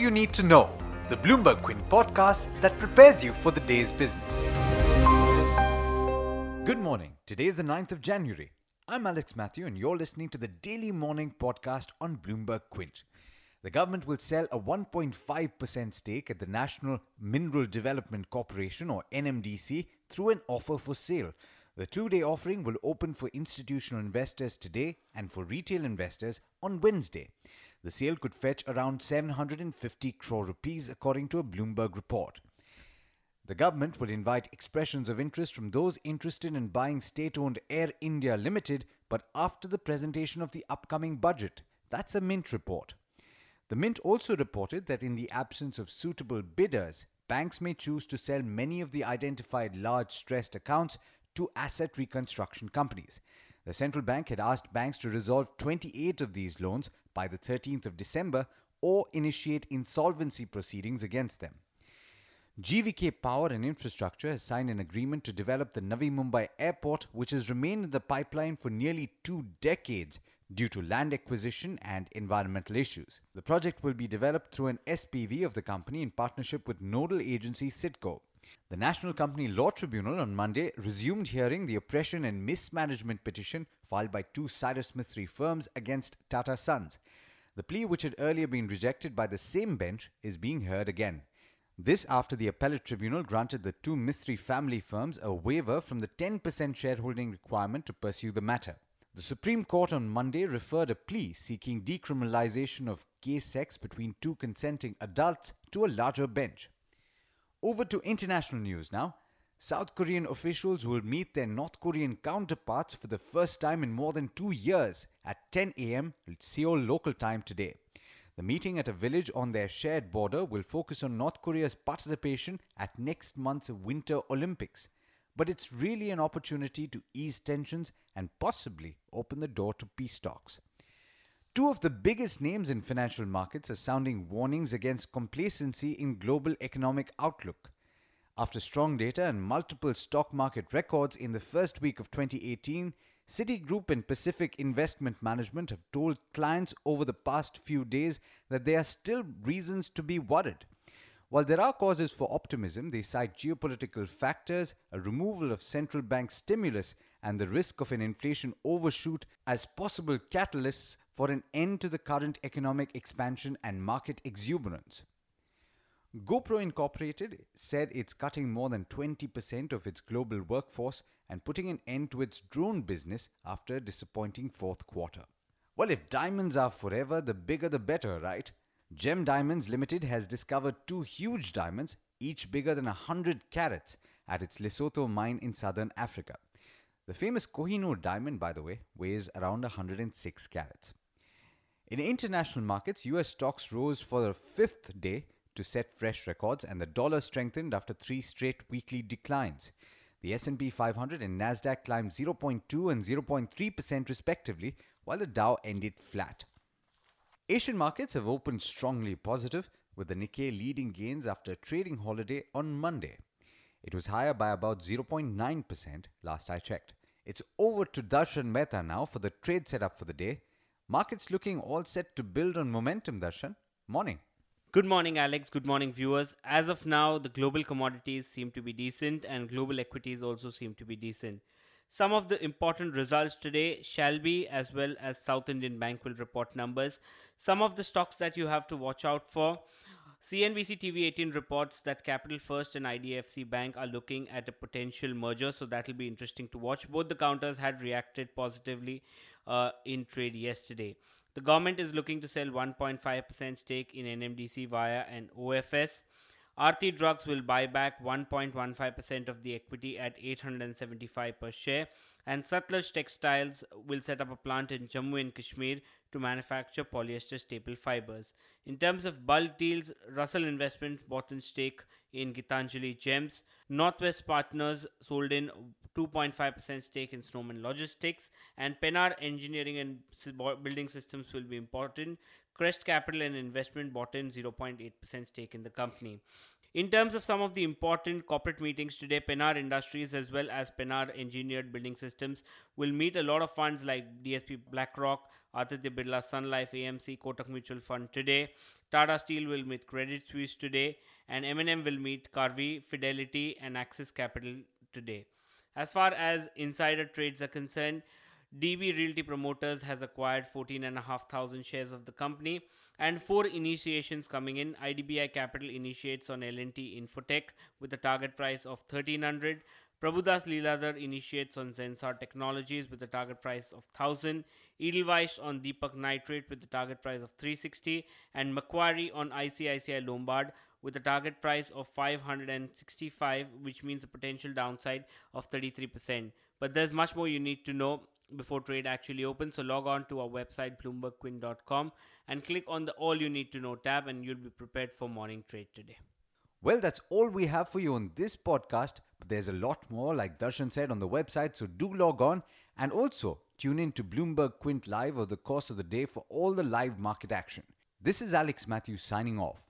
you need to know, the Bloomberg Quint podcast that prepares you for the day's business. Good morning. Today is the 9th of January. I'm Alex Matthew, and you're listening to the daily morning podcast on Bloomberg Quint. The government will sell a 1.5% stake at the National Mineral Development Corporation, or NMDC, through an offer for sale. The two day offering will open for institutional investors today and for retail investors on Wednesday. The sale could fetch around 750 crore rupees, according to a Bloomberg report. The government will invite expressions of interest from those interested in buying state owned Air India Limited, but after the presentation of the upcoming budget. That's a Mint report. The Mint also reported that in the absence of suitable bidders, banks may choose to sell many of the identified large stressed accounts to asset reconstruction companies. The central bank had asked banks to resolve 28 of these loans by the 13th of December or initiate insolvency proceedings against them. GVK Power and Infrastructure has signed an agreement to develop the Navi Mumbai airport, which has remained in the pipeline for nearly two decades due to land acquisition and environmental issues. The project will be developed through an SPV of the company in partnership with nodal agency CIDCO. The National Company Law Tribunal on Monday resumed hearing the oppression and mismanagement petition filed by two Cyrus Mistry firms against Tata Sons. The plea, which had earlier been rejected by the same bench, is being heard again. This after the appellate tribunal granted the two Mistry family firms a waiver from the 10% shareholding requirement to pursue the matter. The Supreme Court on Monday referred a plea seeking decriminalization of gay sex between two consenting adults to a larger bench. Over to international news now. South Korean officials will meet their North Korean counterparts for the first time in more than two years at 10 a.m. Seoul local time today. The meeting at a village on their shared border will focus on North Korea's participation at next month's Winter Olympics. But it's really an opportunity to ease tensions and possibly open the door to peace talks. Two of the biggest names in financial markets are sounding warnings against complacency in global economic outlook. After strong data and multiple stock market records in the first week of 2018, Citigroup and Pacific Investment Management have told clients over the past few days that there are still reasons to be worried. While there are causes for optimism, they cite geopolitical factors, a removal of central bank stimulus, and the risk of an inflation overshoot as possible catalysts for an end to the current economic expansion and market exuberance. GoPro Incorporated said it's cutting more than 20% of its global workforce and putting an end to its drone business after a disappointing fourth quarter. Well, if diamonds are forever, the bigger the better, right? Gem Diamonds Limited has discovered two huge diamonds, each bigger than 100 carats, at its Lesotho mine in southern Africa. The famous Kohinoor diamond, by the way, weighs around 106 carats. In international markets, US stocks rose for the fifth day to set fresh records and the dollar strengthened after three straight weekly declines. The S&P 500 and Nasdaq climbed 0.2 and 0.3% respectively, while the Dow ended flat. Asian markets have opened strongly positive, with the Nikkei leading gains after a trading holiday on Monday. It was higher by about 0.9% last I checked. It's over to Darshan Mehta now for the trade setup for the day. Markets looking all set to build on momentum, Darshan. Morning. Good morning, Alex. Good morning, viewers. As of now, the global commodities seem to be decent and global equities also seem to be decent. Some of the important results today shall be as well as South Indian Bank will report numbers. Some of the stocks that you have to watch out for. CNBC TV 18 reports that Capital First and IDFC Bank are looking at a potential merger, so that will be interesting to watch. Both the counters had reacted positively uh, in trade yesterday. The government is looking to sell 1.5% stake in NMDC via an OFS. Aarti Drugs will buy back 1.15% of the equity at 875 per share, and Sutlej Textiles will set up a plant in Jammu and Kashmir to manufacture polyester staple fibers. In terms of bulk deals, Russell Investment bought in stake in Gitanjali Gems. Northwest Partners sold in 2.5% stake in Snowman Logistics, and Pennar Engineering and Building Systems will be important. Crest Capital and Investment bought in 0.8% stake in the company. In terms of some of the important corporate meetings today, Pennar Industries as well as Pennar Engineered Building Systems will meet a lot of funds like DSP BlackRock, Aditya Birla Sun Life AMC, Kotak Mutual Fund today. Tata Steel will meet Credit Suisse today, and M&M will meet Karvy, Fidelity, and Axis Capital today. As far as insider trades are concerned, DB Realty Promoters has acquired 14,500 shares of the company and four initiations coming in. IDBI Capital initiates on L&T Infotech with a target price of 1300. Prabhudas Lilladher initiates on Zensar Technologies with a target price of 1000. Edelweiss on Deepak Nitrate with a target price of 360 and Macquarie on ICICI Lombard with a target price of 565 which means a potential downside of 33%. But there's much more you need to know before trade actually opens. So log on to our website bloombergquint.com and click on the All You Need to Know tab and you'll be prepared for morning trade today. Well, that's all we have for you on this podcast, but there's a lot more, like Darshan said, on the website, so do log on and also tune in to Bloomberg Quint Live over the course of the day for all the live market action. This is Alex Matthews signing off.